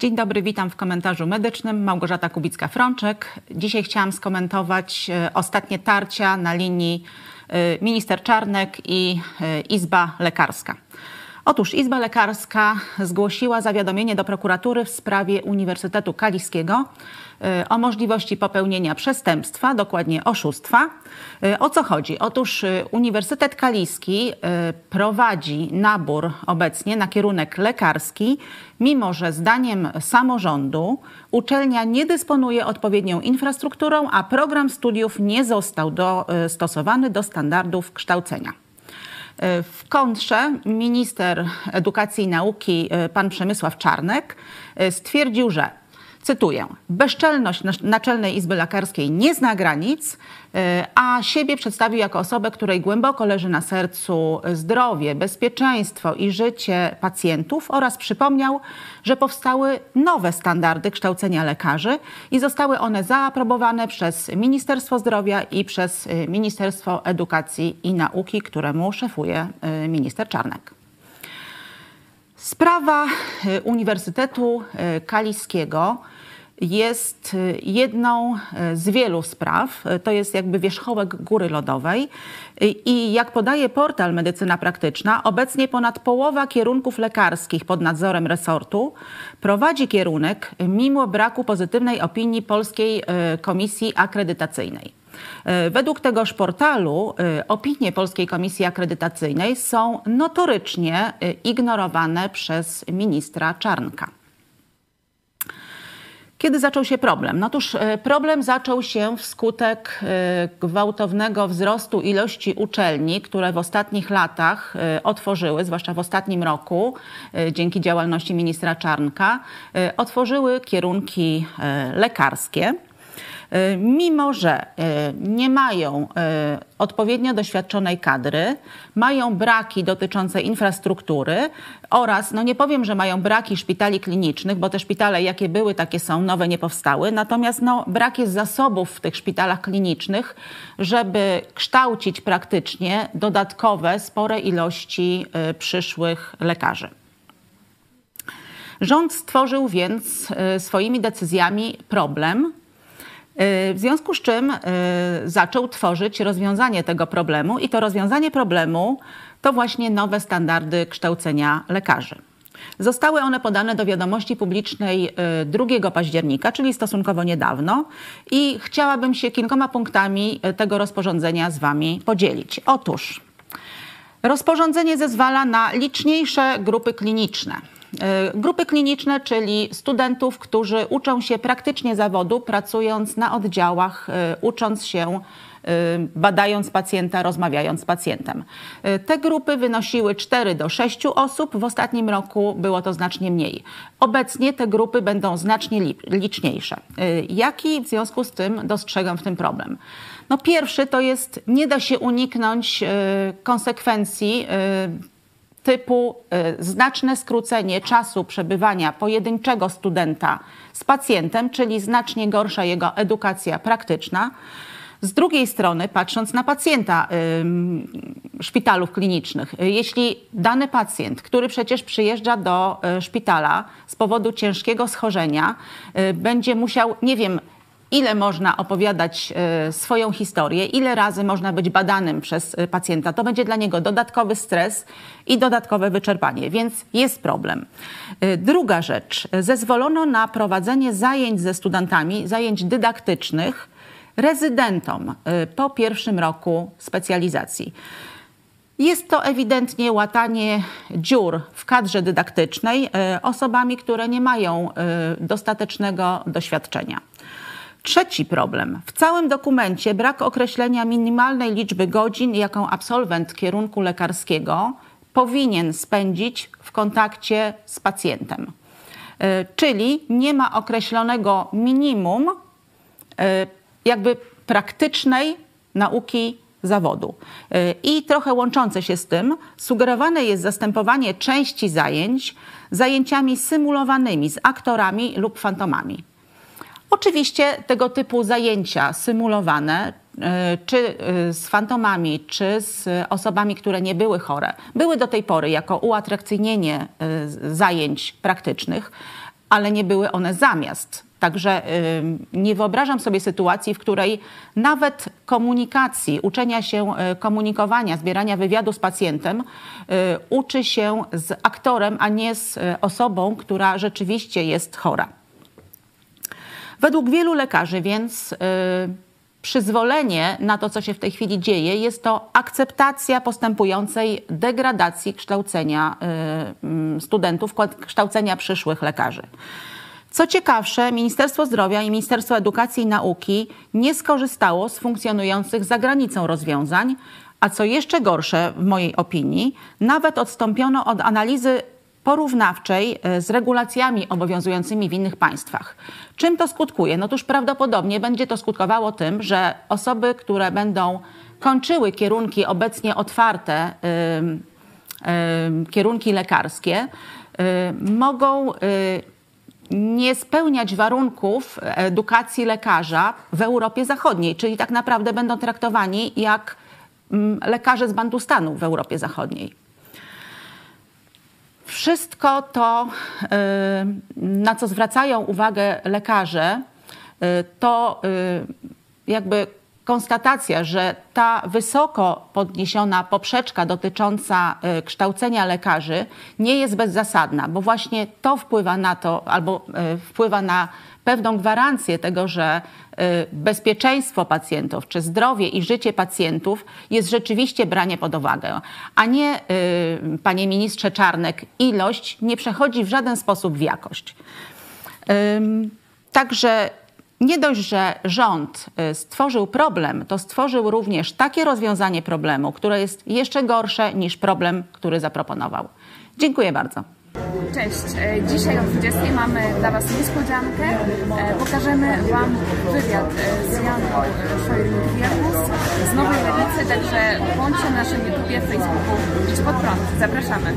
Dzień dobry, witam w komentarzu medycznym. Małgorzata Kubicka-Frączek. Dzisiaj chciałam skomentować e, ostatnie tarcia na linii e, minister Czarnek i e, Izba Lekarska. Otóż Izba Lekarska zgłosiła zawiadomienie do prokuratury w sprawie Uniwersytetu Kaliskiego y, o możliwości popełnienia przestępstwa, dokładnie oszustwa. Y, o co chodzi? Otóż y, Uniwersytet Kaliski prowadzi nabór obecnie na kierunek lekarski, mimo że zdaniem samorządu uczelnia nie dysponuje odpowiednią infrastrukturą, a program studiów nie został dostosowany do standardów kształcenia. W kontrze minister edukacji i nauki e, pan Przemysław Czarnek e, stwierdził, że cytuję, bezczelność Naczelnej Izby Lekarskiej nie zna granic, e, a siebie przedstawił jako osobę, której głęboko leży na sercu zdrowie, bezpieczeństwo i życie pacjentów oraz przypomniał, że powstały nowe standardy kształcenia lekarzy i zostały one zaaprobowane przez Ministerstwo Zdrowia i przez Ministerstwo Edukacji i Nauki, któremu szefuje e, minister Czarnek. Sprawa e, Uniwersytetu Kaliskiego jest y, jedną y, z wielu spraw. Y, to jest jakby wierzchołek góry lodowej. I jak podaje portal Medycyna Praktyczna, obecnie ponad połowa kierunków lekarskich pod nadzorem resortu prowadzi kierunek mimo braku pozytywnej opinii Polskiej Komisji Akredytacyjnej. Według tegoż portalu opinie Polskiej Komisji Akredytacyjnej są notorycznie ignorowane przez ministra Czarnka. Kiedy zaczął się problem? No otóż e, problem zaczął się wskutek e, gwałtownego wzrostu ilości uczelni, które w ostatnich latach e, otworzyły, zwłaszcza w ostatnim roku, dzięki działalności ministra Czarnka, otworzyły kierunki lekarskie. E, mimo że e, nie mają e, odpowiednio doświadczonej kadry, mają braki dotyczące infrastruktury oraz, no nie powiem, że mają braki szpitali klinicznych, bo te szpitale jakie były, takie są, nowe nie powstały, natomiast no, brak jest zasobów w tych szpitalach klinicznych, żeby kształcić praktycznie dodatkowe, spore ilości przyszłych lekarzy. Rząd stworzył więc swoimi decyzjami problem, w związku z czym y, zaczął tworzyć rozwiązanie tego problemu i to rozwiązanie problemu to właśnie nowe standardy kształcenia lekarzy. Zostały one podane do wiadomości publicznej 2 y, października, czyli stosunkowo niedawno, i chciałabym się kilkoma punktami tego rozporządzenia z Wami podzielić. Otóż rozporządzenie zezwala na liczniejsze grupy kliniczne. E, grupy kliniczne, czyli studentów, którzy uczą się praktycznie zawodu, pracując na oddziałach, e, ucząc się e, badając pacjenta, rozmawiając z pacjentem. Te grupy wynosiły 4 do 6 osób, w ostatnim roku było to znacznie mniej. Obecnie te grupy będą znacznie liczniejsze. Jaki w związku z tym dostrzegam w tym problem? No pierwszy to jest, nie da się uniknąć konsekwencji typu y, znaczne skrócenie czasu przebywania pojedynczego studenta z pacjentem, czyli znacznie gorsza jego edukacja praktyczna. Z drugiej strony, patrząc na pacjenta y, szpitalów klinicznych, jeśli dany pacjent, który przecież przyjeżdża do y, szpitala z powodu ciężkiego schorzenia, y, będzie musiał, nie wiem, ile można opowiadać e, swoją historię, ile razy można być badanym przez e, pacjenta. To będzie dla niego dodatkowy stres i dodatkowe wyczerpanie, więc jest problem. E, druga rzecz. Zezwolono na prowadzenie zajęć ze studentami, zajęć dydaktycznych rezydentom po pierwszym roku specjalizacji. Jest to ewidentnie łatanie dziur w kadrze dydaktycznej osobami, które nie mają dostatecznego doświadczenia. Trzeci problem. W całym dokumencie brak określenia minimalnej liczby godzin, jaką absolwent kierunku lekarskiego powinien spędzić w kontakcie z pacjentem. E, czyli nie ma określonego minimum e, jakby praktycznej nauki zawodu. E, I trochę łączące się z tym, sugerowane jest zastępowanie części zajęć zajęciami symulowanymi z aktorami lub fantomami. Oczywiście tego typu zajęcia symulowane, e, czy e, z fantomami, czy z osobami, które nie były chore, były do tej pory jako uatrakcyjnienie e, zajęć praktycznych, ale nie były one zamiast. Także y, nie wyobrażam sobie sytuacji, w której nawet komunikacji, uczenia się y, komunikowania, zbierania wywiadu z pacjentem, y, uczy się z aktorem, a nie z osobą, która rzeczywiście jest chora. Według wielu lekarzy więc przyzwolenie na to, co się w tej chwili dzieje, jest to akceptacja postępującej degradacji kształcenia studentów, kształcenia przyszłych lekarzy. Co ciekawsze, Ministerstwo Zdrowia i Ministerstwo Edukacji i Nauki nie skorzystało z funkcjonujących za granicą rozwiązań, a co jeszcze gorsze w mojej opinii, nawet odstąpiono od analizy porównawczej e, z regulacjami obowiązującymi w innych państwach. Czym to skutkuje? No otóż prawdopodobnie będzie to skutkowało tym, że osoby, które będą kończyły kierunki obecnie otwarte, kierunki lekarskie, yy, mogą nie spełniać warunków edukacji lekarza w Europie Zachodniej, czyli tak naprawdę będą traktowani jak mm, lekarze z Bandustanu w Europie Zachodniej. Wszystko to, y, na co zwracają uwagę lekarze, y, to y, jakby konstatacja, że ta wysoko podniesiona poprzeczka dotycząca y, kształcenia lekarzy nie jest bezzasadna, bo właśnie to wpływa na to, albo y, wpływa na pewną gwarancję tego, że y, bezpieczeństwo pacjentów, czy zdrowie i życie pacjentów jest rzeczywiście branie pod uwagę, a nie, panie ministrze Czarnek, ilość nie przechodzi w żaden sposób w jakość. Także nie dość, że rząd y, stworzył problem, to stworzył również takie rozwiązanie problemu, które jest jeszcze gorsze niż problem, który zaproponował. Dziękuję bardzo. Cześć, e, dzisiaj o 20 mamy dla Was niespodziankę. E, pokażemy Wam wywiad e, z Janą Szojnik-Wiermus z Nowej Lewicy, także bądźcie na naszym YouTubie, Facebooku Idź Pod Prąd. Zapraszamy.